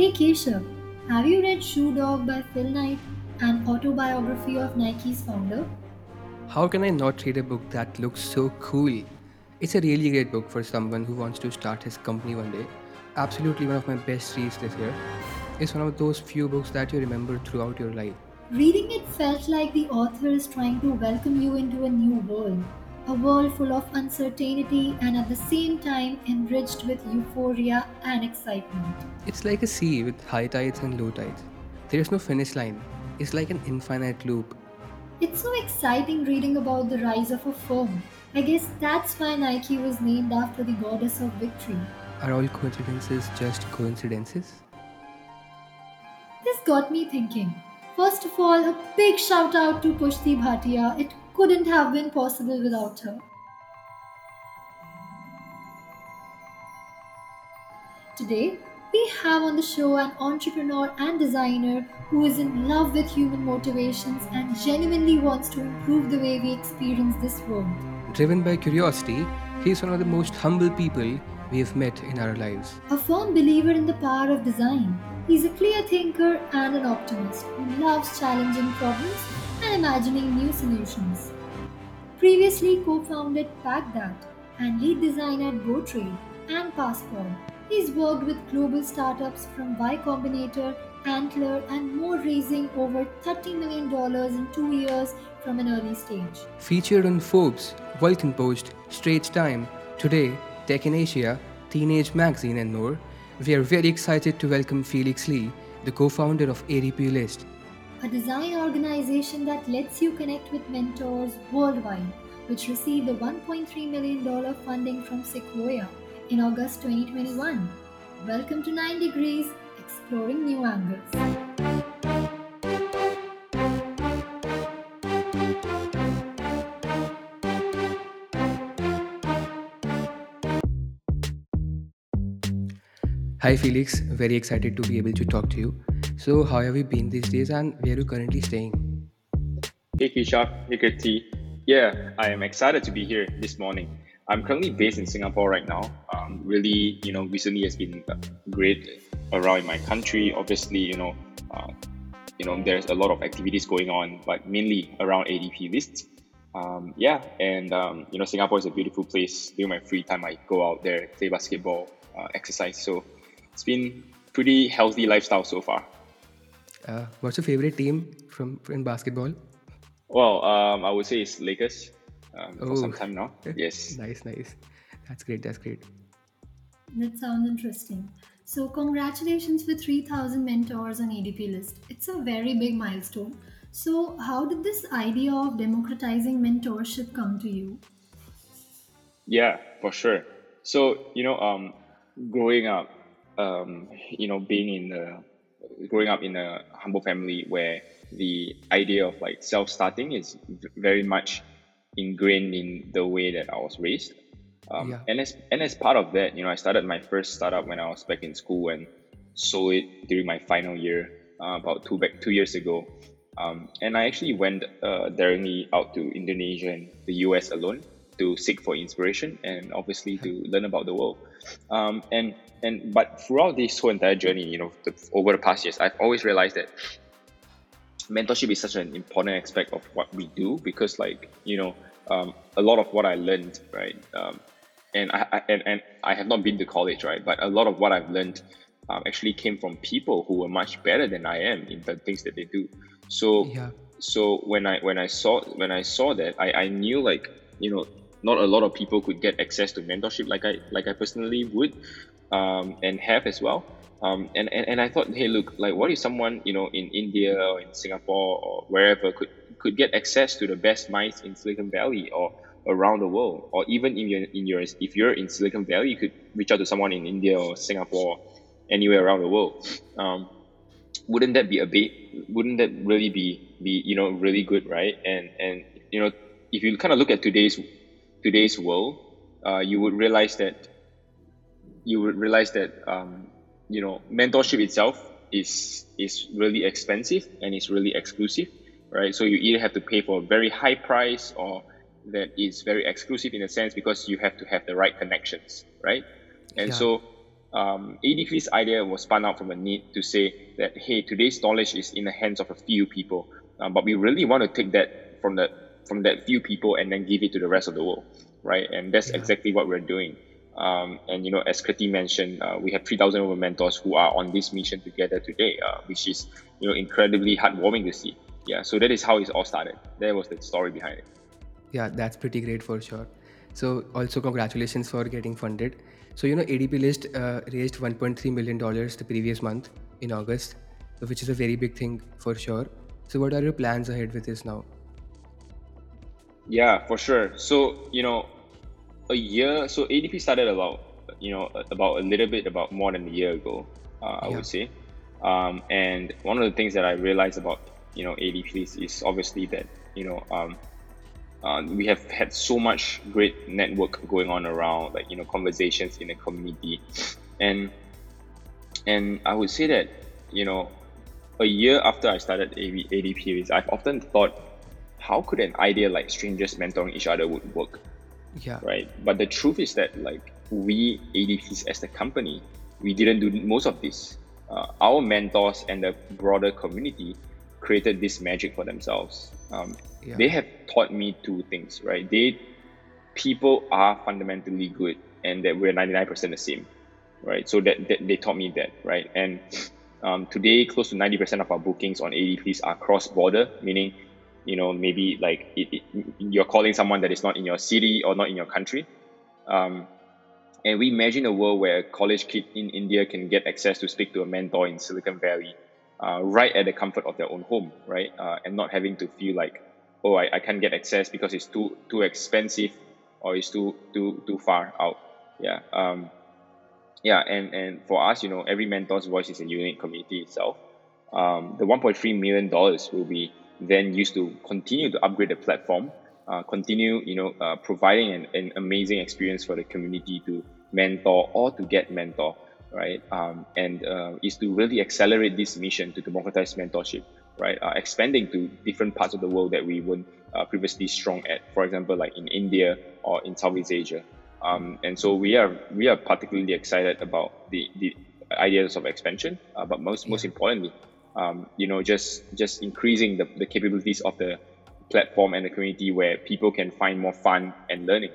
Hey Keshav, have you read Shoe Dog by Phil Knight, an autobiography of Nike's founder? How can I not read a book that looks so cool? It's a really great book for someone who wants to start his company one day. Absolutely one of my best reads this year. It's one of those few books that you remember throughout your life. Reading it felt like the author is trying to welcome you into a new world, a world full of uncertainty and at the same time enriched with euphoria and excitement. It's like a sea with high tides and low tides. There's no finish line. It's like an infinite loop. It's so exciting reading about the rise of a firm. I guess that's why Nike was named after the goddess of victory. Are all coincidences just coincidences? This got me thinking. First of all, a big shout out to Pushti Bhatia. It couldn't have been possible without her. Today, we have on the show an entrepreneur and designer who is in love with human motivations and genuinely wants to improve the way we experience this world. Driven by curiosity, he's one of the most humble people we have met in our lives. A firm believer in the power of design, he's a clear thinker and an optimist who loves challenging problems and imagining new solutions. Previously co founded PackThat and lead designer at GoTrade and Passport, he's worked with global startups from Y Combinator, Antler, and more, raising over $30 million in two years from an early stage. Featured on Forbes, Vulcan Post, Straits Time, Today, Tech in Asia, Teenage Magazine, and more, we are very excited to welcome Felix Lee, the co founder of ADP List. A design organization that lets you connect with mentors worldwide, which received a $1.3 million funding from Sequoia in August 2021. Welcome to 9 Degrees, exploring new angles. Hi Felix, very excited to be able to talk to you. So, how have you been these days and where are you currently staying? Hey Kisha, hey Kirti. Yeah, I am excited to be here this morning. I'm currently based in Singapore right now. Um, really, you know, recently has been uh, great around my country. Obviously, you know, uh, you know, there's a lot of activities going on, but mainly around ADP lists. Um, yeah, and um, you know, Singapore is a beautiful place. During my free time, I go out there, play basketball, uh, exercise. So it's been pretty healthy lifestyle so far. Uh, what's your favorite team from in basketball? Well, um, I would say it's Lakers um, for Oh, some time now. Yes. nice, nice. That's great. That's great. That sounds interesting. So, congratulations for 3000 mentors on ADP list. It's a very big milestone. So, how did this idea of democratizing mentorship come to you? Yeah, for sure. So, you know, um, growing up, um, you know, being in the growing up in a humble family where the idea of like self-starting is very much ingrained in the way that I was raised. Um, Yeah. and as and as part of that, you know, I started my first startup when I was back in school and sold it during my final year, uh, about two back two years ago. Um, and I actually went uh, daringly out to Indonesia and the US alone to seek for inspiration and obviously to learn about the world. Um, and and but throughout this whole entire journey, you know, the, over the past years, I've always realized that mentorship is such an important aspect of what we do because like you know um, a lot of what i learned right um, and I, I and, and i have not been to college right but a lot of what i've learned um, actually came from people who were much better than i am in the things that they do so Yeah. so when i when i saw when i saw that i i knew like you know not a lot of people could get access to mentorship like i like i personally would um, and have as well um, and, and and I thought, hey, look, like, what if someone you know in India or in Singapore or wherever could could get access to the best minds in Silicon Valley or around the world, or even in your in your if you're in Silicon Valley, you could reach out to someone in India or Singapore, anywhere around the world. Um, wouldn't that be a bit? Wouldn't that really be be you know really good, right? And and you know if you kind of look at today's today's world, uh, you would realize that you would realize that um, you know mentorship itself is is really expensive and it's really exclusive right so you either have to pay for a very high price or that is very exclusive in a sense because you have to have the right connections right and Yeah. so um, ADP's idea was spun out from a need to say that hey, today's knowledge is in the hands of a few people, uh, but we really want to take that from that from that few people and then give it to the rest of the world, right? And that's Yeah. exactly what we're doing. Um, and you know, as Kriti mentioned, uh, we have 3,000 over mentors who are on this mission together today, uh, which is you know incredibly heartwarming to see. Yeah, so that is how it all started. That was the story behind it. Yeah, that's pretty great for sure. So also congratulations for getting funded. So you know ADP List uh, raised 1.3 million dollars the previous month in August, which is a very big thing for sure. So what are your plans ahead with this now? Yeah, for sure. So, you know, a year, so ADP started about, you know, about a little bit about more than a year ago, uh, I Yeah. would say. Um, and one of the things that I realized about, you know, ADP is, is obviously that, you know, um, uh, we have had so much great network going on around, like, you know, conversations in the community. And, and I would say that, you know, a year after I started ADP, I've often thought, how could an idea like strangers mentoring each other would work, Yeah, right? But the truth is that like we ADPs as the company, we didn't do most of this. Uh, our mentors and the broader community created this magic for themselves. Um, yeah, they have taught me two things, right? They people are fundamentally good and that we're 99% the same, right? So that, that they taught me that, right? And um, today, close to 90% of our bookings on ADPs are cross border, meaning, you know, maybe like it, it, you're calling someone that is not in your city or not in your country. Um, and we imagine a world where a college kid in India can get access to speak to a mentor in Silicon Valley, uh, right at the comfort of their own home, right? Uh, and not having to feel like, oh, I, I can't get access because it's too too expensive or it's too too too far out. Yeah. Um, yeah, and and for us, you know, every mentor's voice is a unique community itself. Um, the 1.3 million dollars will be then used to continue to upgrade the platform, uh, continue, you know, uh, providing an, an amazing experience for the community to mentor or to get mentor, right? Um, and uh, is to really accelerate this mission to democratize mentorship, right? Uh, expanding to different parts of the world that we weren't uh, previously strong at, for example, like in India or in Southeast Asia. Um, and so we are we are particularly excited about the, the ideas of expansion, uh, but most most importantly, um, you know, just just increasing the, the capabilities of the platform and the community where people can find more fun and learning.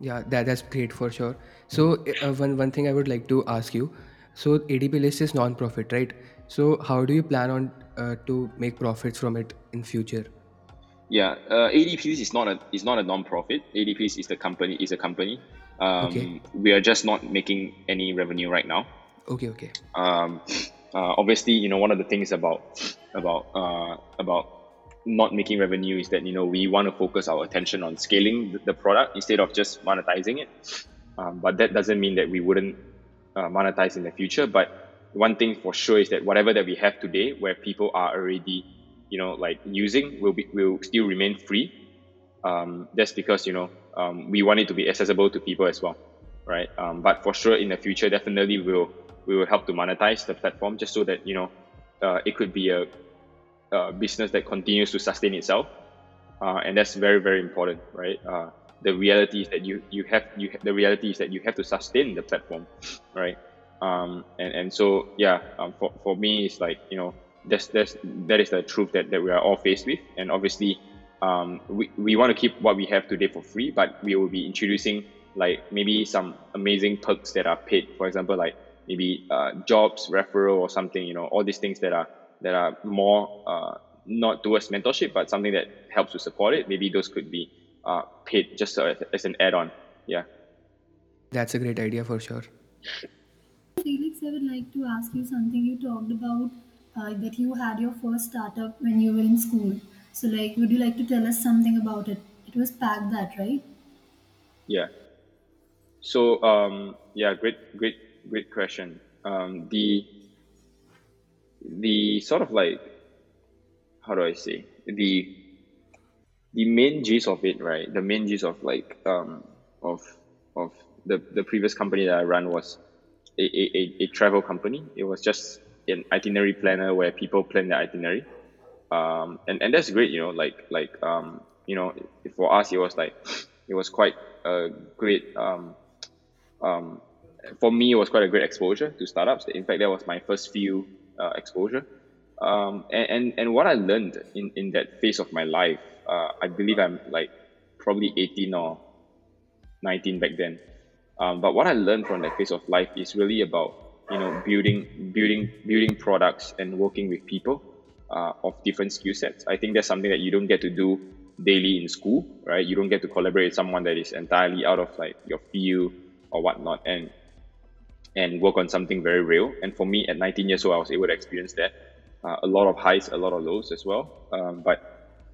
yeah. That that's great for sure. So uh, one one thing I would like to ask you. So ADP List is non-profit, right? So how do you plan on uh, to make profits from it in future? Yeah, uh, ADPs is not a is not a non-profit. ADPs is the company is a company. Um, Okay. We are just not making any revenue right now. Okay, okay. um, uh, obviously, you know, one of the things about about uh, about not making revenue is that you know we want to focus our attention on scaling the, product instead of just monetizing it. Um, but that doesn't mean that we wouldn't uh, monetize in the future. But one thing for sure is that whatever that we have today, where people are already, you know, like using, will be will still remain free. Um, that's because you know um, we want it to be accessible to people as well, right? Um, but for sure, in the future, definitely we'll we will help to monetize the platform just so that you know uh, it could be a, a business that continues to sustain itself, uh, and that's very very important, right? Uh, the reality is that you you have you the reality is that you have to sustain the platform, right? Um, and and so yeah, um, for for me it's like you know that's that's that is the truth that, that we are all faced with, and obviously um, we we want to keep what we have today for free, but we will be introducing like maybe some amazing perks that are paid. For example, like maybe uh, jobs, referral, or something. You know, all these things that are that are more uh, not towards mentorship, but something that helps to support it. Maybe those could be uh, paid just as, as an add-on. Yeah. That's a great idea for sure. Felix, I would like to ask you something. You talked about uh, that you had your first startup when you were in school. So, like, would you like to tell us something about it? It was Pack That, right? Yeah. So um, yeah, great, great, great question. Um, the the sort of like how do I say the the main gist of it, right? The main gist of like um, of of the the previous company that I ran was a, a, a, travel company. It was just an itinerary planner where people plan their itinerary. Um, and, and that's great, you know, like like um, you know, for us it was like it was quite a great um, um, for me, it was quite a great exposure to startups. In fact, that was my first few uh, exposure. Um, and, and, and what I learned in, in that phase of my life, uh, I believe I'm like probably 18 or 19 back then. Um, but what I learned from that phase of life is really about you know building building building products and working with people uh, of different skill sets. I think that's something that you don't get to do daily in school, right? You don't get to collaborate with someone that is entirely out of like your field or whatnot, and and work on something very real. And for me, at 19 years old, I was able to experience that. Uh, a lot of highs, a lot of lows as well. Um, but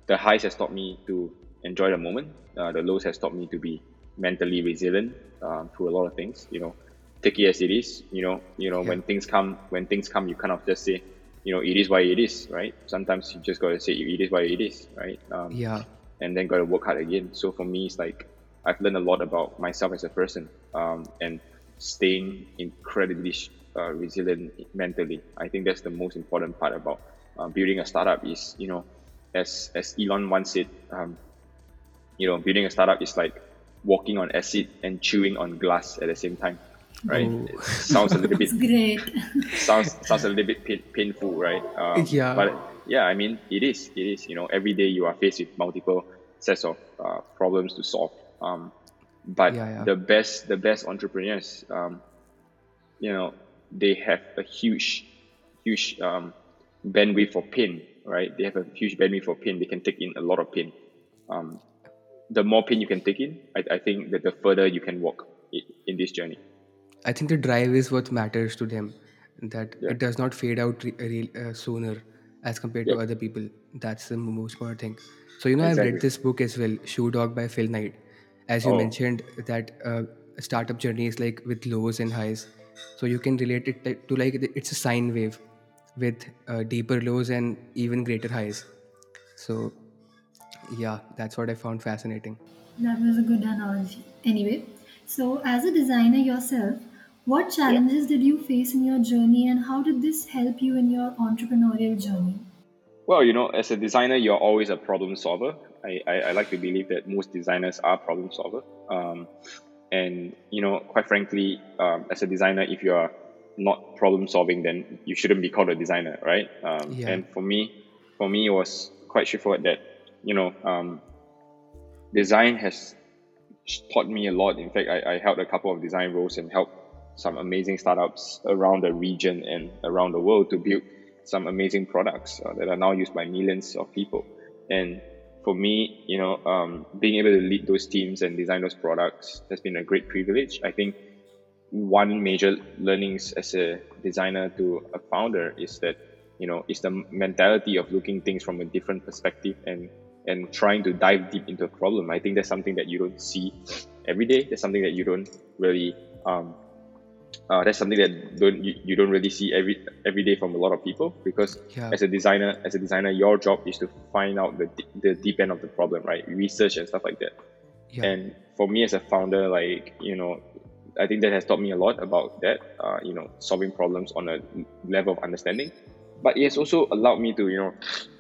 the highs has taught me to enjoy the moment. Uh, the lows has taught me to be mentally resilient um, through a lot of things. You know, take it as it is. You know, you know Yeah. when things come, when things come, you kind of just say, you know, it is what it is, right? Sometimes you just gotta say it is what it is, right? Um, Yeah. and then gotta work hard again. So for me, it's like I've learned a lot about myself as a person, um, and staying incredibly uh, resilient mentally. I think that's the most important part about uh, building a startup. Is you know, as as Elon once said, um, you know, building a startup is like walking on acid and chewing on glass at the same time, right? Oh. Sounds a little bit sounds sounds a little bit pain, painful, right? Um, Yeah. But yeah, I mean, it is. It is. You know, every day you are faced with multiple sets of uh, problems to solve. Um, but Yeah, yeah. the best, the best entrepreneurs, um, you know, they have a huge, huge um, bandwidth for pain, right? They have a huge bandwidth for pain. They can take in a lot of pain. Um, the more pain you can take in, I, I think that the further you can walk in this journey. I think the drive is what matters to them. That Yeah. it does not fade out re- re- uh, sooner as compared to other people. That's the most important thing. So you know, I've read this book as well, Shoe Dog by Phil Knight. As you Oh. mentioned, that uh, startup journey is like with lows and highs. So you can relate it to to like the- it's a sine wave with uh, deeper lows and even greater highs. So yeah, that's what I found fascinating. That was a good analogy. Anyway, so as a designer yourself, what challenges did you face in your journey and how did this help you in your entrepreneurial journey? Well, you know, as a designer, you're always a problem solver. I, I, I like to believe that most designers are problem solver. Um, and you know, quite frankly, um, as a designer, if you are not problem solving, then you shouldn't be called a designer, right? Um, Yeah. And for me, for me, it was quite straightforward that you know, um, design has taught me a lot. In fact, I, I held a couple of design roles and helped some amazing startups around the region and around the world to build some amazing products uh, that are now used by millions of people. And for me, you know, um, being able to lead those teams and design those products has been a great privilege. I think one major learnings as a designer to a founder is that you know it's the mentality of looking things from a different perspective and and trying to dive deep into a problem. I think that's something that you don't see every day. That's something that you don't really um, uh, that's something that don't you, you don't really see every every day from a lot of people because Yeah. as a designer as a designer your job is to find out the, the deep end of the problem right? Research and stuff like that. Yeah. and for me as a founder like you know i think that has taught me a lot about that uh, you know solving problems on a level of understanding. But it has also allowed me to you know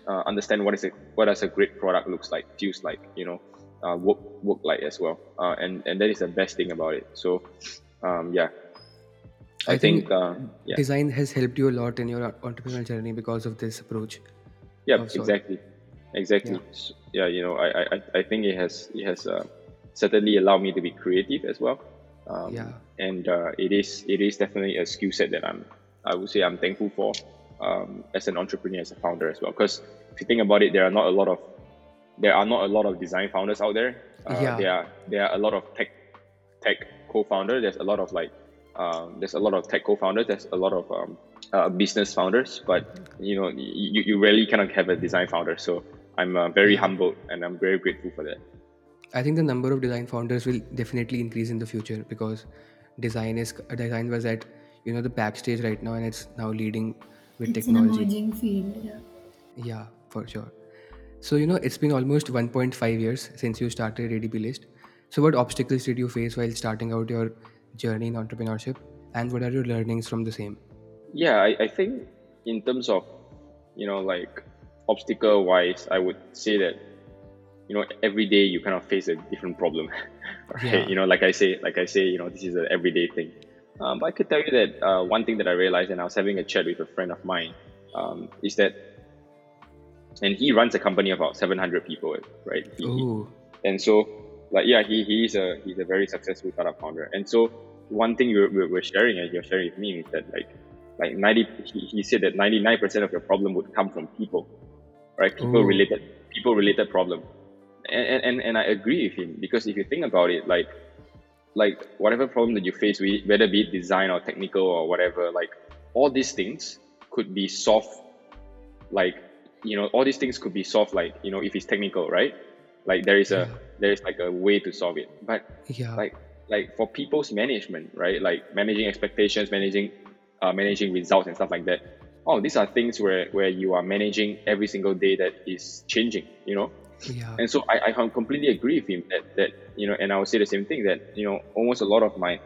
uh, understand what is a what does a great product looks like feels like you know uh, work work like as well. Uh, and and that is the best thing about it. So um, yeah I, I think, think uh, yeah. Design has helped you a lot in your entrepreneurial journey because of this approach. yeah of exactly. Exactly. S- yeah you know I, I I- i think it has it has uh, certainly allowed me to be creative as well. Um, Yeah. and uh, it is it is definitely a skill set that i'm i would say i'm thankful for um, as an entrepreneur as a founder as well. Because if you think about it there are not a lot of there are not a lot of design founders out there. Uh, Yeah. there are there are a lot of tech tech co-founder. There's a lot of like um, there's a lot of tech co-founders there's a lot of um, uh, business founders but you know you, you rarely kind of have a design founder so i'm uh, very humbled and i'm very grateful for that I think the number of design founders will definitely increase in the future because design is design was at you know the backstage right now and it's now leading with It's an technology. emerging field. Yeah. Yeah, for sure. So you know it's been almost 1.5 years since you started ADP List. So what obstacles did you face while starting out your journey in entrepreneurship, and what are your learnings from the same? yeah I, I think in terms of you know like obstacle wise i would say that you know every day you kind of face a different problem right Yeah. you know like i say like i say you know this is an everyday thing Um, but I could tell you that uh, one thing that I realized, and I was having a chat with a friend of mine, um, is that, and he runs a company of about 700 people, right? He- and so like yeah he, he's a he's a very successful startup founder. And so one thing we're, we're sharing and you're sharing with me is that like like 90 he, he said that 99% of your problem would come from people right? People Oh. related people related problem. And, and and i agree with him because if you think about it like like whatever problem that you face whether be it design or technical or whatever like all these things could be solved like you know all these things could be solved like you know if it's technical right like there is a Yeah. there is like a way to solve it but yeah. like like for people's management right like managing expectations managing uh, managing results and stuff like that oh these are things where where you are managing every single day that is changing you know yeah. and so I, I completely agree with him that, that you know and I would say the same thing that you know almost a lot of my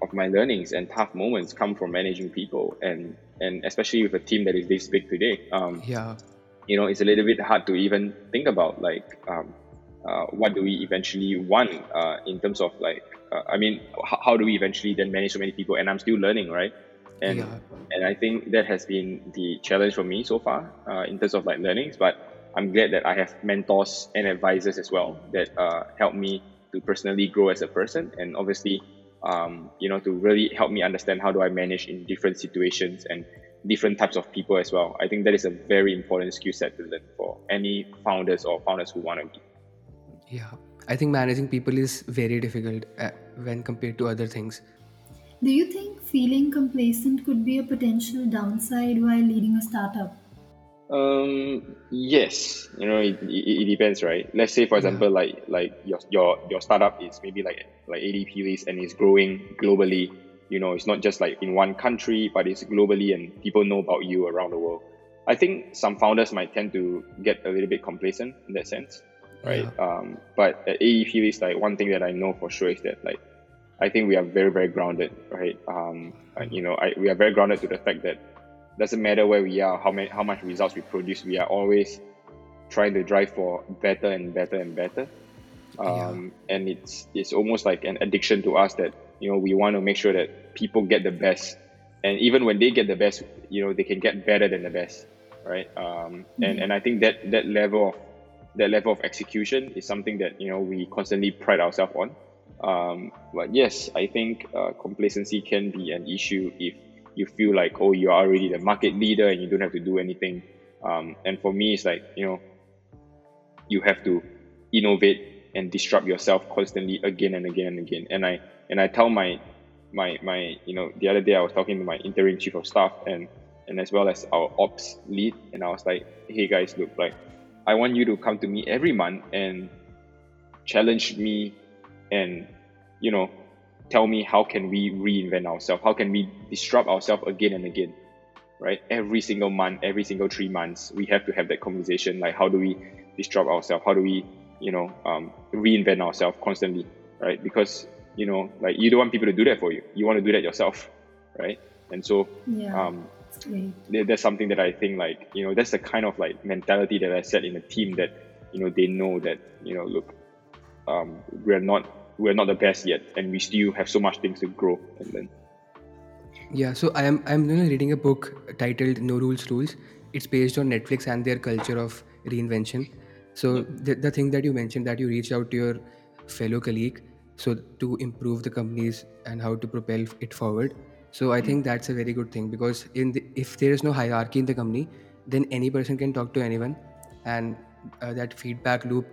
of my learnings and tough moments come from managing people and and especially with a team that is this big today um, Yeah. you know it's a little bit hard to even think about like um, uh, what do we eventually want uh, in terms of like uh, I mean how, how do we eventually then manage so many people? And I'm still learning right? And Yeah. and I think that has been the challenge for me so far uh, in terms of like learnings. But I'm glad that I have mentors and advisors as well that uh, help me to personally grow as a person. And obviously um, you know to really help me understand how do I manage in different situations and different types of people as well. I think that is a very important skill set to learn for any founders or founders who want to Yeah. I think managing people is very difficult uh, when compared to other things. Do you think feeling complacent could be a potential downside while leading a startup? Um. Yes. You know, it, it, it depends, right? Let's say, for Yeah. example, like like your your your startup is maybe like like ADP list and is growing globally. You know, it's not just like in one country, but it's globally, and people know about you around the world. I think some founders might tend to get a little bit complacent in that sense, right? Um. But at list, like one thing that I know for sure is that like I think we are very very grounded, right? Um. uh, You know, I we are very grounded to the fact that doesn't matter where we are, how many, how much results we produce, we are always trying to drive for better and better and better. Um, And it's it's almost like an addiction to us that you know we want to make sure that people get the best, and even when they get the best, you know they can get better than the best, right? Um, and and I think that that level of that level of execution is something that you know we constantly pride ourselves on. Um, but yes, I think uh, complacency can be an issue if you feel like oh you are already the market leader and you don't have to do anything. Um, and for me, it's like you know you have to innovate and disrupt yourself constantly again and again and again. And I and I tell my my my you know the other day I was talking to my interim chief of staff and and as well as our ops lead and I was like, hey guys, look like I want you to come to me every month and challenge me and you know tell me how can we reinvent ourselves? How can we disrupt ourselves again and again right? Every single month every single three months we have to have that conversation like how do we disrupt ourselves? How do we you know um, reinvent ourselves constantly right? Because you know like you don't want people to do that for you. You want to do that yourself right? And so Yeah, um, that's that's something that I think like you know that's the kind of like mentality that I set in the team that you know they know that you know look um, we're not we're not the best yet and we still have so much things to grow and learn. Yeah, so I am I'm you know, reading a book titled No Rules Rules. It's based on Netflix and their culture of reinvention. So the, the thing that you mentioned that you reached out to your fellow colleague so to improve the companies and how to propel it forward. So I think that's a very good thing because in the, if there is no hierarchy in the company, then any person can talk to anyone, and uh, that feedback loop,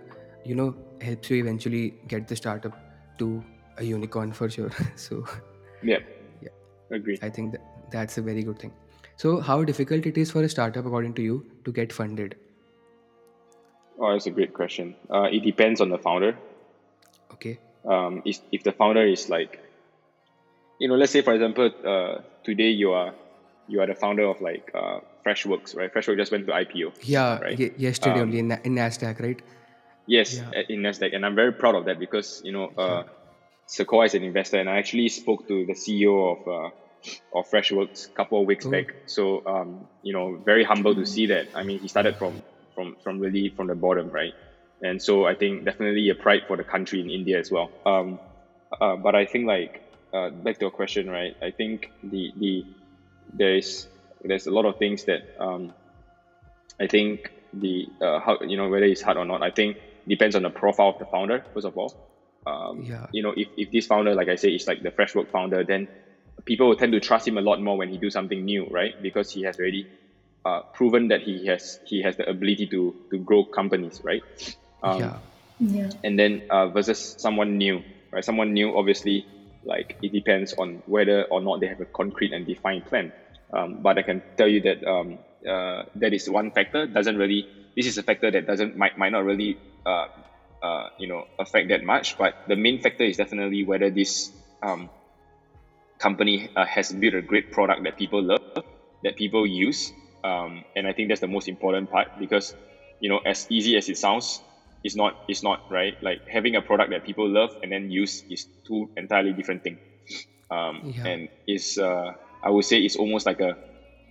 you know, helps you eventually get the startup to a unicorn for sure. so Yeah, Yeah. agree. I think that that's a very good thing. So, how difficult it is for a startup, according to you, to get funded? Oh, that's a great question. Uh, it depends on the founder. Okay. Um, is if the founder is like, you know, let's say for example, uh, today you are you are the founder of like uh, Freshworks, right? Freshworks just went to IPO. Yeah. Right. ye- yesterday Um, only in, Na- in Nasdaq, right? Yes, Yeah. in Nasdaq, and I'm very proud of that because you know, uh, Sequoia is an investor, and I actually spoke to the CEO of uh, of Freshworks a couple of weeks Oh. back. So um, you know, very humble to see that. I mean, he started from from from really from the bottom, right? And so I think definitely a pride for the country in India as well. Um, uh, but I think like uh, back to your question, right? I think the the there's there's a lot of things that um, I think the uh, how you know whether it's hard or not. I think depends on the profile of the founder first of all. Um, Yeah. You know, if, if this founder, like I say, is like the fresh work founder, then people will tend to trust him a lot more when he do something new, right? Because he has already uh, proven that he has he has the ability to to grow companies, right? Um, yeah. Yeah. and then uh, versus someone new, right? Someone new, obviously, like it depends on whether or not they have a concrete and defined plan. Um, but I can tell you that um, uh, that is one factor. Doesn't really. This is a factor that doesn't might might not really uh, uh, you know affect that much. But the main factor is definitely whether this um, company uh, has built a great product that people love, that people use, um, and I think that's the most important part because you know as easy as it sounds, it's not it's not right. Like having a product that people love and then use is two entirely different thing, um, Yeah. and it's uh, I would say it's almost like a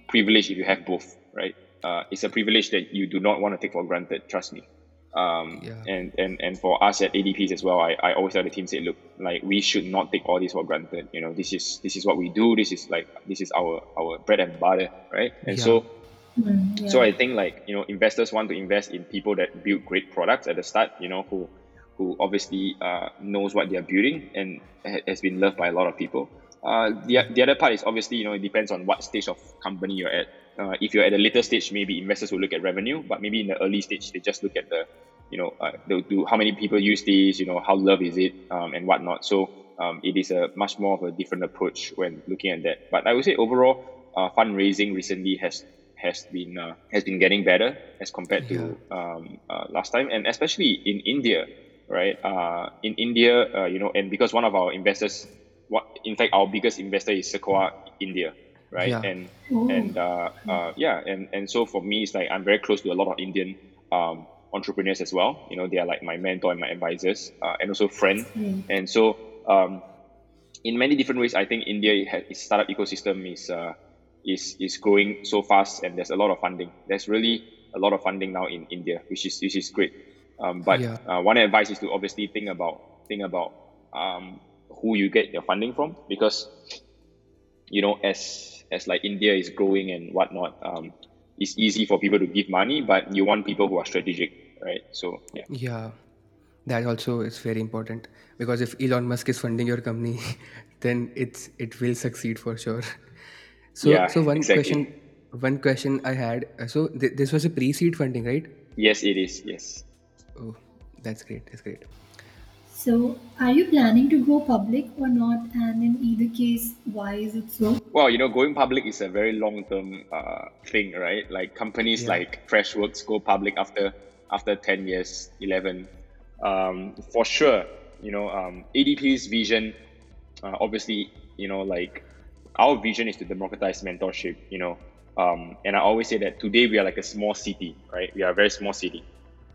privilege if you have both, right? Uh, it's a privilege that you do not want to take for granted. Trust me. Um, Yeah. and, and, and for us at ADPs as well, I, I always tell the team say, look, like we should not take all this for granted. You know, this is this is what we do. This is like this is our our bread and butter, right? And Yeah. so Mm, yeah. so I think like you know investors want to invest in people that build great products at the start. You know who who obviously uh, knows what they're building and ha- has been loved by a lot of people. Uh, the, the other part is obviously you know it depends on what stage of company you're at. Uh, if you're at a later stage, maybe investors will look at revenue, but maybe in the early stage they just look at the you know uh, they'll do how many people use this, you know how love is it um, and whatnot. So um, it is a much more of a different approach when looking at that. But I would say overall, uh, fundraising recently has has been uh, has been getting better as compared to um, uh, last time, and especially in India, right? Uh, in India, uh, you know, and because one of our investors, what in fact our biggest investor is Sequoia India, right? Yeah. And Oh. and uh, uh, yeah, and and so for me, it's like I'm very close to a lot of Indian um, entrepreneurs as well. You know, they are like my mentor and my advisors, uh, and also friends. Mm. And so, um, in many different ways, I think India has, its startup ecosystem is uh, is is growing so fast, and there's a lot of funding. There's really a lot of funding now in India, which is which is great. Um, but Yeah. uh, one advice is to obviously think about think about um, who you get your funding from, because you know as as like India is growing and whatnot, um, it's easy for people to give money, but you want people who are strategic, right? So yeah. Yeah, that also is very important because if Elon Musk is funding your company, then it's it will succeed for sure. So Yeah, so one exactly. question, one question I had. uh, So th- this was a pre-seed funding, right? Yes, it is. Yes. Oh, that's great. That's great. So, are you planning to go public or not? And in either case, why is it so? Well, you know, going public is a very long-term uh, thing, right? Like companies Yeah. like Freshworks go public after after ten years, eleven. Um, for sure, you know, um, ADP's vision, uh, obviously, you know, like our vision is to democratize mentorship. You know, um, and I always say that today we are like a small city, right? We are a very small city.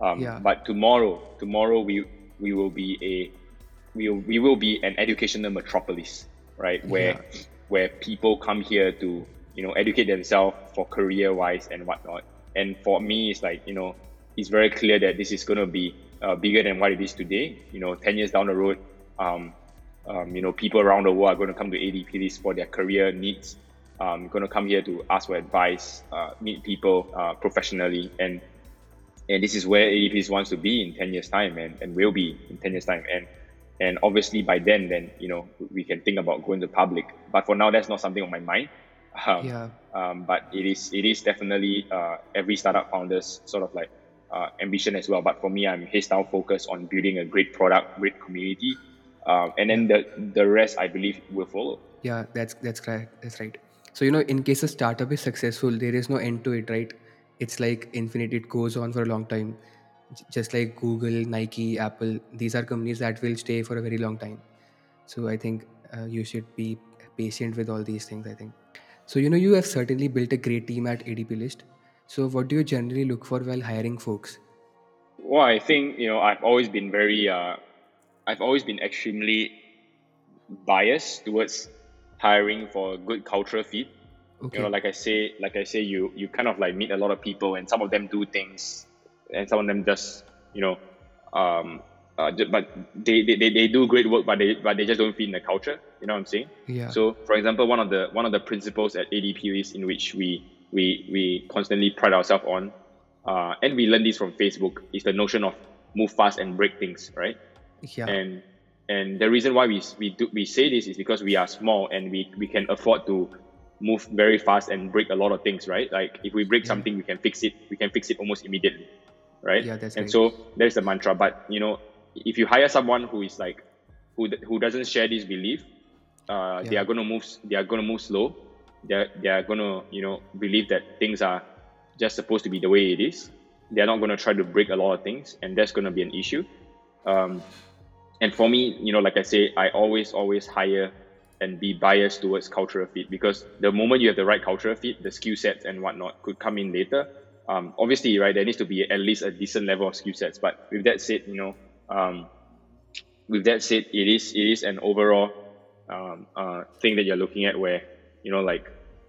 Um, Yeah. But tomorrow, tomorrow we we will be a we will, we will be an educational metropolis, right? Where where people come here to you know educate themselves for career wise and whatnot. And for me, it's like you know it's very clear that this is going to be uh, bigger than what it is today. You know, ten years down the road, um, um, you know, people around the world are going to come to ADPs for their career needs. Um, going to come here to ask for advice, uh, meet people uh, professionally, and and this is where ADPs wants to be in 10 years time and, and will be in 10 years time. And and obviously by then then you know we can think about going to public. But for now that's not something on my mind. Um, Yeah. um, but it is it is definitely uh, every startup founder's sort of like uh, ambition as well. But for me I'm heads down focused on building a great product great community um, and then the the rest I believe will follow Yeah, that's that's correct. That's right. So you know, in case a startup is successful, there is no end to it, right? It's like infinite. It goes on for a long time. Just like Google, Nike, Apple, these are companies that will stay for a very long time. So I think uh, you should be patient with all these things. I think. So you know, you have certainly built a great team at ADP List. So what do you generally look for while hiring folks? Well, I think you know I've always been very, uh, I've always been extremely biased towards hiring for a good cultural fit. Okay. You know, like I say, like I say, you you kind of like meet a lot of people, and some of them do things, and some of them just you know, um, uh, but they, they, they do great work, but they but they just don't fit in the culture. You know what I'm saying? Yeah. So, for example, one of the one of the principles at ADP is in which we we we constantly pride ourselves on, uh, and we learn this from Facebook is the notion of move fast and break things, right? Yeah. And and the reason why we we do we say this is because we are small and we we can afford to move very fast and break a lot of things, right? Like if we break Yeah. something, we can fix it. We can fix it almost immediately, right? Yeah, that's and so there's the mantra. But you know, if you hire someone who is like who who doesn't share this belief, uh, they are gonna move. They are gonna move slow. They are, they are gonna you know believe that things are just supposed to be the way it is. They are not gonna try to break a lot of things, and that's gonna be an issue. Um, and for me, you know, like I say, I always always hire and be biased towards cultural fit because the moment you have the right cultural fit, the skill sets and whatnot could come in later. Um, obviously, right, there needs to be at least a decent level of skill sets. But with that said, you know, um, with that said, it is it is an overall um, uh, thing that you're looking at where you know, like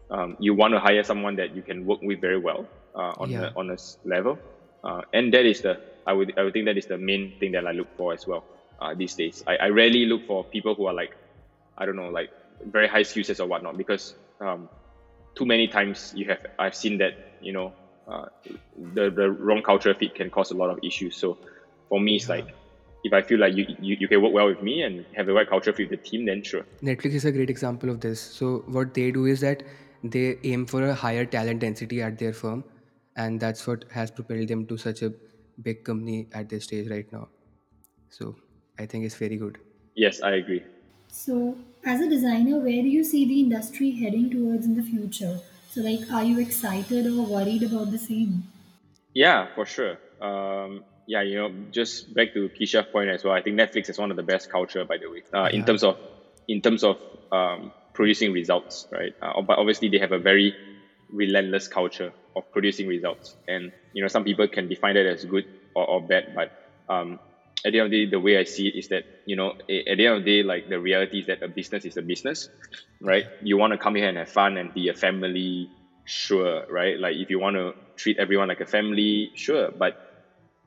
um, you want to hire someone that you can work with very well uh, on Yeah. the, on a level, uh, and that is the I would I would think that is the main thing that I look for as well uh, these days. I, I rarely look for people who are like I don't know like very high skill sets or whatnot because um, too many times you have I've seen that you know uh, the the wrong cultural fit can cause a lot of issues. So for me, it's Yeah. like if I feel like you, you you can work well with me and have the right culture fit with the team, then sure. Netflix is a great example of this. So what they do is that they aim for a higher talent density at their firm, and that's what has propelled them to such a big company at this stage right now. So I think it's very good. Yes, I agree. So, as a designer, where do you see the industry heading towards in the future? So, like, are you excited or worried about the same? Yeah, for sure. Um, yeah, you know, just back to Keisha's point as well. I think Netflix is one of the best culture, by the way, uh, in terms of in terms of um, producing results, right? Uh, but obviously, they have a very relentless culture of producing results, and you know, some people can define that as good or, or bad, but um, at the end of the day, the way I see it is that you know, at the end of the day, like the reality is that a business is a business, right? You want to come here and have fun and be a family, sure, right? Like if you want to treat everyone like a family, sure, but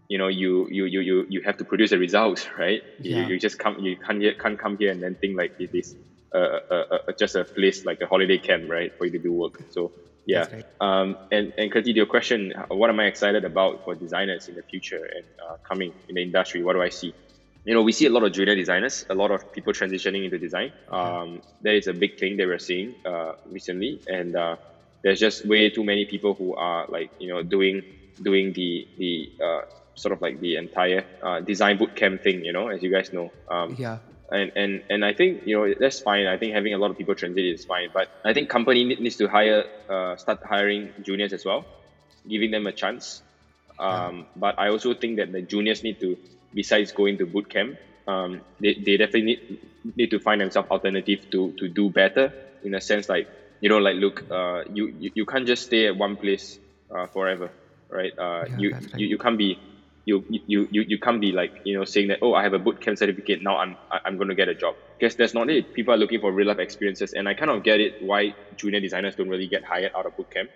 you know, you you you you you have to produce the results, right? You, Yeah. you just come, you can't can't come here and then think like it is uh, uh, uh, just a place like a holiday camp, right, for you to do work. So yeah. Right. Um, and and Kriti, your question, what am I excited about for designers in the future and uh, coming in the industry? What do I see? You know, we see a lot of junior designers, a lot of people transitioning into design. Um, that is a big thing that we're seeing uh, recently, and uh, there's just way too many people who are like you know doing doing the the uh, sort of like the entire uh, design bootcamp thing. You know, as you guys know. Um, Yeah. And and and I think you know that's fine. I think having a lot of people transit is fine, but I think company need- needs to hire, uh, start hiring juniors as well, giving them a chance. Um, But I also think that the juniors need to, besides going to boot camp, um, they, they definitely need, need to find themselves alternative to to do better in a sense like you know like look uh, you, you you can't just stay at one place uh, forever right uh, Yeah, you, you you can't be you, you you you can't be like you know saying that oh I have a boot camp certificate now I'm I'm going to get a job. Because that's not it. People are looking for real life experiences and I kind of get it why junior designers don't really get hired out of boot camp.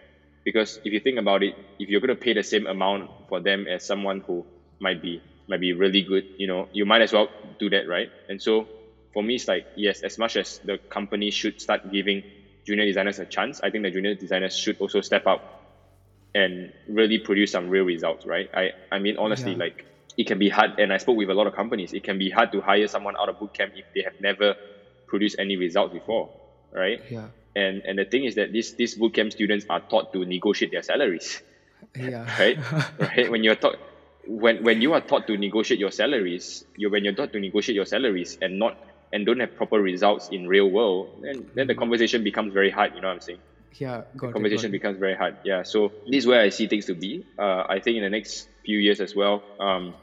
Because if you think about it if you're going to pay the same amount for them as someone who might be might be really good you know you might as well do that right? And so for me it's like yes as much as the company should start giving junior designers a chance I think the junior designers should also step up and really produce some real results, right? I, I mean, honestly, Yeah. like it can be hard, and I spoke with a lot of companies. It can be hard to hire someone out of bootcamp if they have never produced any results before, right? Yeah. And and the thing is that these these bootcamp students are taught to negotiate their salaries, Yeah. right? right? When you're taught when when you are taught to negotiate your salaries, you when you're taught to negotiate your salaries and not and don't have proper results in real world, then then the mm. conversation becomes very hard. You know what I'm saying? Yeah. Got it, conversation got it. becomes very hard. Yeah. So this is where I see things to be. Uh, I think in the next few years as well. Um,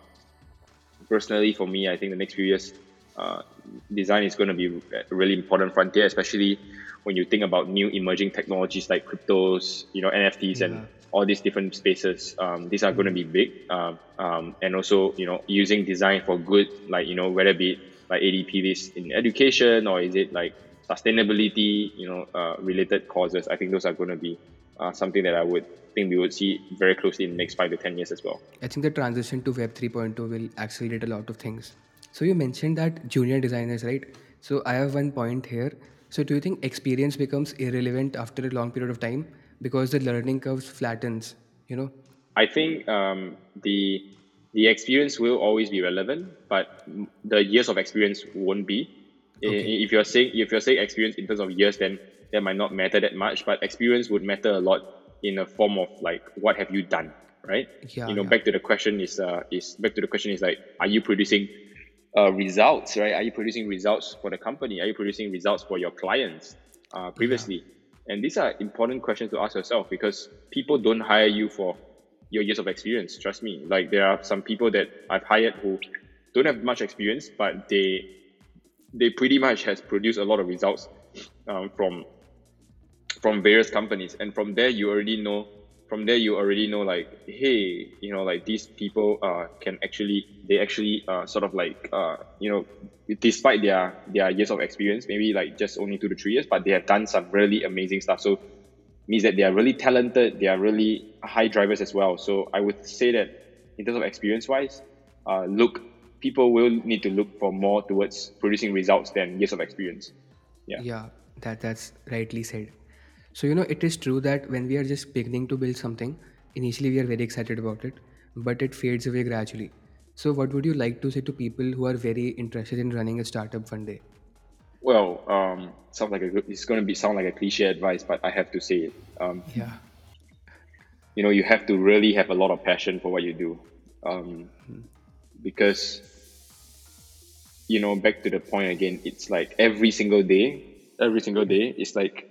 personally, for me, I think the next few years, uh, design is going to be a really important frontier, especially when you think about new emerging technologies like cryptos, you know, NFTs, Yeah. and all these different spaces. Um, these are going to be big. Um, um, and also, you know, using design for good, like you know, whether it be like ADP List in education or is it like sustainability, you know, uh, related causes. I think those are going to be uh, something that I would think we would see very closely in the next five to ten years as well. I think the transition to Web 3.0 will accelerate a lot of things. So you mentioned that junior designers, right? So I have one point here. So do you think experience becomes irrelevant after a long period of time because the learning curve flattens? You know? I think um, the the experience will always be relevant, but the years of experience won't be. Okay. If you're saying if you're saying experience in terms of years, then that might not matter that much. But experience would matter a lot in a form of like what have you done, right? Yeah, you know, yeah. back to the question is uh, is back to the question is like, are you producing uh, results, right? Are you producing results for the company? Are you producing results for your clients uh, previously? And these are important questions to ask yourself because people don't hire you for your years of experience. Trust me. Like there are some people that I've hired who don't have much experience, but they they pretty much has produced a lot of results um, from from various companies, and from there you already know. From there you already know like, hey, you know, like these people uh, can actually they actually uh, sort of like uh, you know, despite their their years of experience, maybe like just only two to three years, but they have done some really amazing stuff. So means that they are really talented, they are really high drivers as well. So I would say that in terms of experience wise, uh, look, people will need to look for more towards producing results than years of experience. Yeah. Yeah, that that's rightly said. So you know, it is true that when we are just beginning to build something, initially we are very excited about it, but it fades away gradually. So what would you like to say to people who are very interested in running a startup one day? Well, um, sounds like a it's going to be sound like a cliche advice, but I have to say it. Um, Yeah, you know, you have to really have a lot of passion for what you do, um, because you know, back to the point again, it's like every single day, every single day, it's like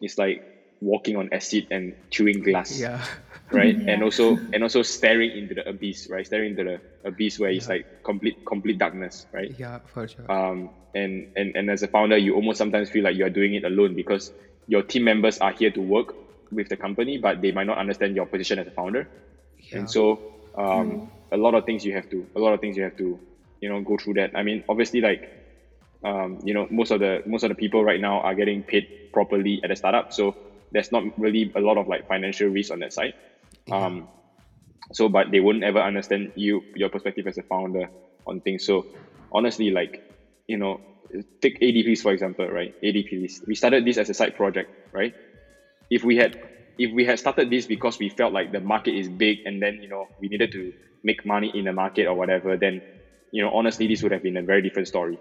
it's like walking on acid and chewing glass. yeah, right? And also and also staring into the abyss right? Staring into the abyss where it's like complete complete darkness right? Yeah, for sure. um and, and and as a founder you almost sometimes feel like you are doing it alone because your team members are here to work with the company but they might not understand your position as a founder. Yeah. and so um a lot of things you have to a lot of things you have to you know go through that. I mean obviously like um, you know most of the most of the people right now are getting paid properly at a startup so there's not really a lot of like financial risk on that side. Um, so but they won't ever understand you your perspective as a founder on things. So honestly like you know take ADP List for example right? ADP List we started this as a side project right? If we had if we had started this because we felt like the market is big and then you know we needed to make money in the market or whatever then you know honestly this would have been a very different story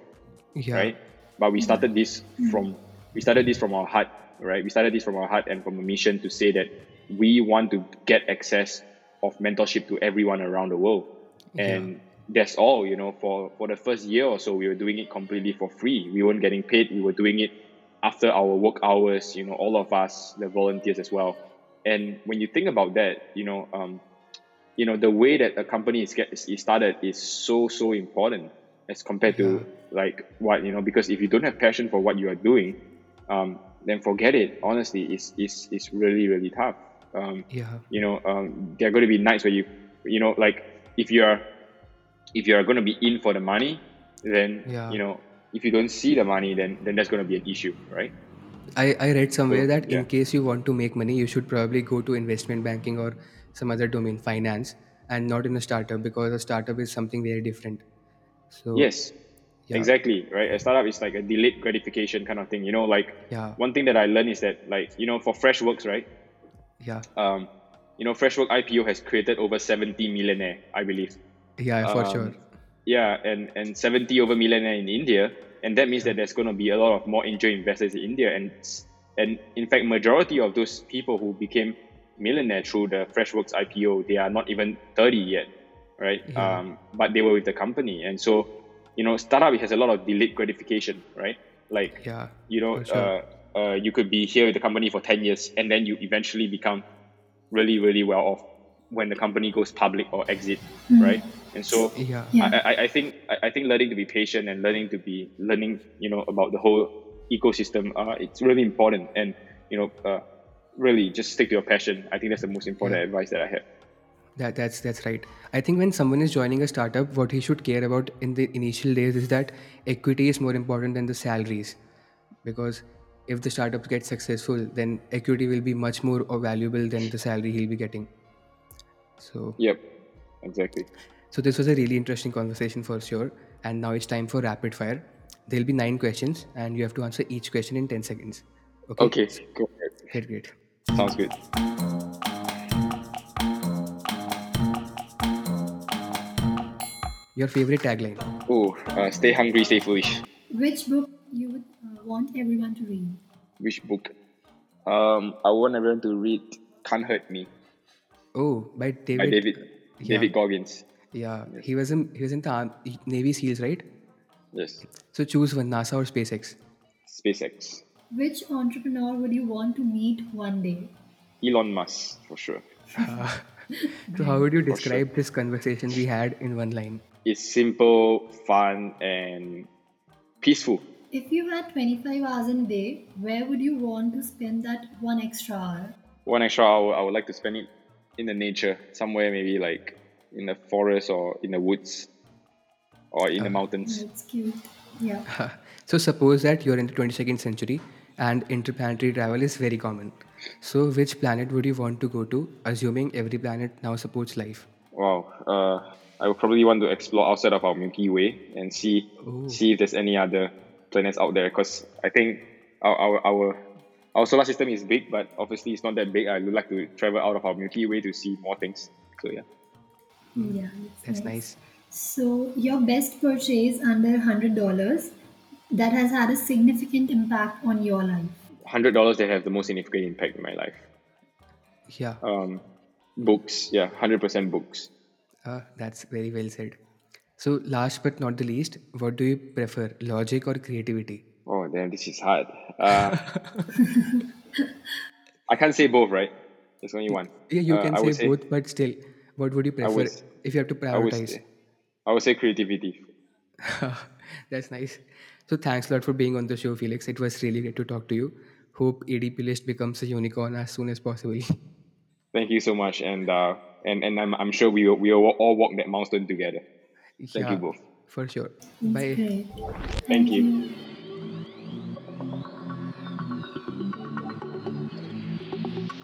yeah, right? But we started this from we started this from our heart, right? We started this from our heart and from a mission to say that we want to get access of mentorship to everyone around the world, and that's all. You know, for for the first year or so, we were doing it completely for free. We weren't getting paid. We were doing it after our work hours. You know, all of us, the volunteers as well. And when you think about that, you know, um, you know, the way that a company is get is started is so so important as compared to like what you know because if you don't have passion for what you are doing um, then forget it. Honestly it's, it's, it's really really tough. Um, yeah, you know um, there are going to be nights where you you know like if you're if you're going to be in for the money then Yeah. you know if you don't see the money then then that's going to be an issue right? I, I read somewhere So, that yeah. in case you want to make money, you should probably go to investment banking or some other domain, finance, and not in a startup because a startup is something very different. So yes yeah. exactly right a startup is like a delayed gratification kind of thing you know like Yeah. one thing that i learned is that like you know for freshworks right yeah, um, you know freshwork ipo has created over 70 millionaire i believe yeah, for Um, sure. yeah and and 70 over millionaire in india and that means that there's going to be a lot of more angel investors in india and and in fact majority of those people who became millionaire through the freshworks ipo they are not even 30 yet right? Yeah. um, but they were with the company. And so you know startup has a lot of delayed gratification right? Like Yeah, you know sure. uh, uh, you could be here with the company for 10 years and then you eventually become really really well off when the company goes public or exit right? And so yeah, Yeah. I, I, I think I, I think learning to be patient and learning to be learning you know about the whole ecosystem uh, it's really important. And you know uh, really just stick to your passion i think that's the most important Yeah. advice that i have That that's that's right. I think when someone is joining a startup, what he should care about in the initial days is that equity is more important than the salaries, because if the startup gets successful, then equity will be much more valuable than the salary he'll be getting. So, Yep. Exactly. so this was a really interesting conversation for sure. And now it's time for rapid fire. There'll be nine questions, and you have to answer each question in 10 seconds. Okay? Okay. Go ahead. Great, great. Sounds good. Your favorite tagline? Oh, uh, stay hungry, stay foolish. Which book you would uh, want everyone to read? Which book? Um, I want everyone to read "Can't Hurt Me" Oh, by David. by David yeah. David Goggins. Yeah, he was in he was in the Navy SEALs, right? Yes. So choose one, NASA or SpaceX. SpaceX. Which entrepreneur would you want to meet one day? Elon Musk for sure. So how would you sure. describe this conversation we had in one line? It's simple, fun, and peaceful. If you had 25 hours in a day, where would you want to spend that one extra hour? One extra hour, I would like to spend it in the nature, somewhere maybe like in the forest or in the woods or in the ah. mountains. That's cute. Yeah. so suppose that you're in the 22nd century and interplanetary travel is very common. So which planet would you want to go to, assuming every planet now supports life? Wow. Uh, I would probably want to explore outside of our Milky Way and see Ooh. see if there's any other planets out there. Because I think our, our our our solar system is big, but obviously it's not that big. I would like to travel out of our Milky Way to see more things. So yeah. Yeah. That's nice. So, your best purchase under $100 that has had a significant impact on your life? Hundred dollars that have the most significant impact in my life. Yeah, Um, books, yeah, hundred percent books. uh, that's very well said. So last but not the least, what do you prefer, logic or creativity? Oh damn, this is hard. Uh, I can't say both, right? There's only one. Yeah, you Uh, can say, say both, but still, what would you prefer would- if you have to I would prioritize? say, I would say creativity. That's nice. So thanks a lot for being on the show, Felix. It was really great to talk to you. Hope ADP list becomes a unicorn as soon as possible. Thank you so much, and uh, and and I'm, I'm sure we will, we will all walk that milestone together. Thank yeah, you both. For sure. That's Bye. great. Thank you.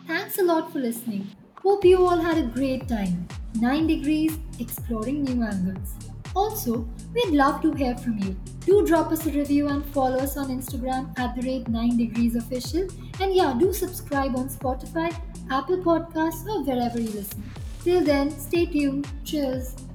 Thanks a lot for listening. Hope you all had a great time. 9 degrees exploring new angles. Also, we'd love to hear from you. Do drop us a review and follow us on Instagram at the rate 9 degrees official. And yeah, do subscribe on Spotify, Apple Podcasts, or wherever you listen. Till then, stay tuned. Cheers.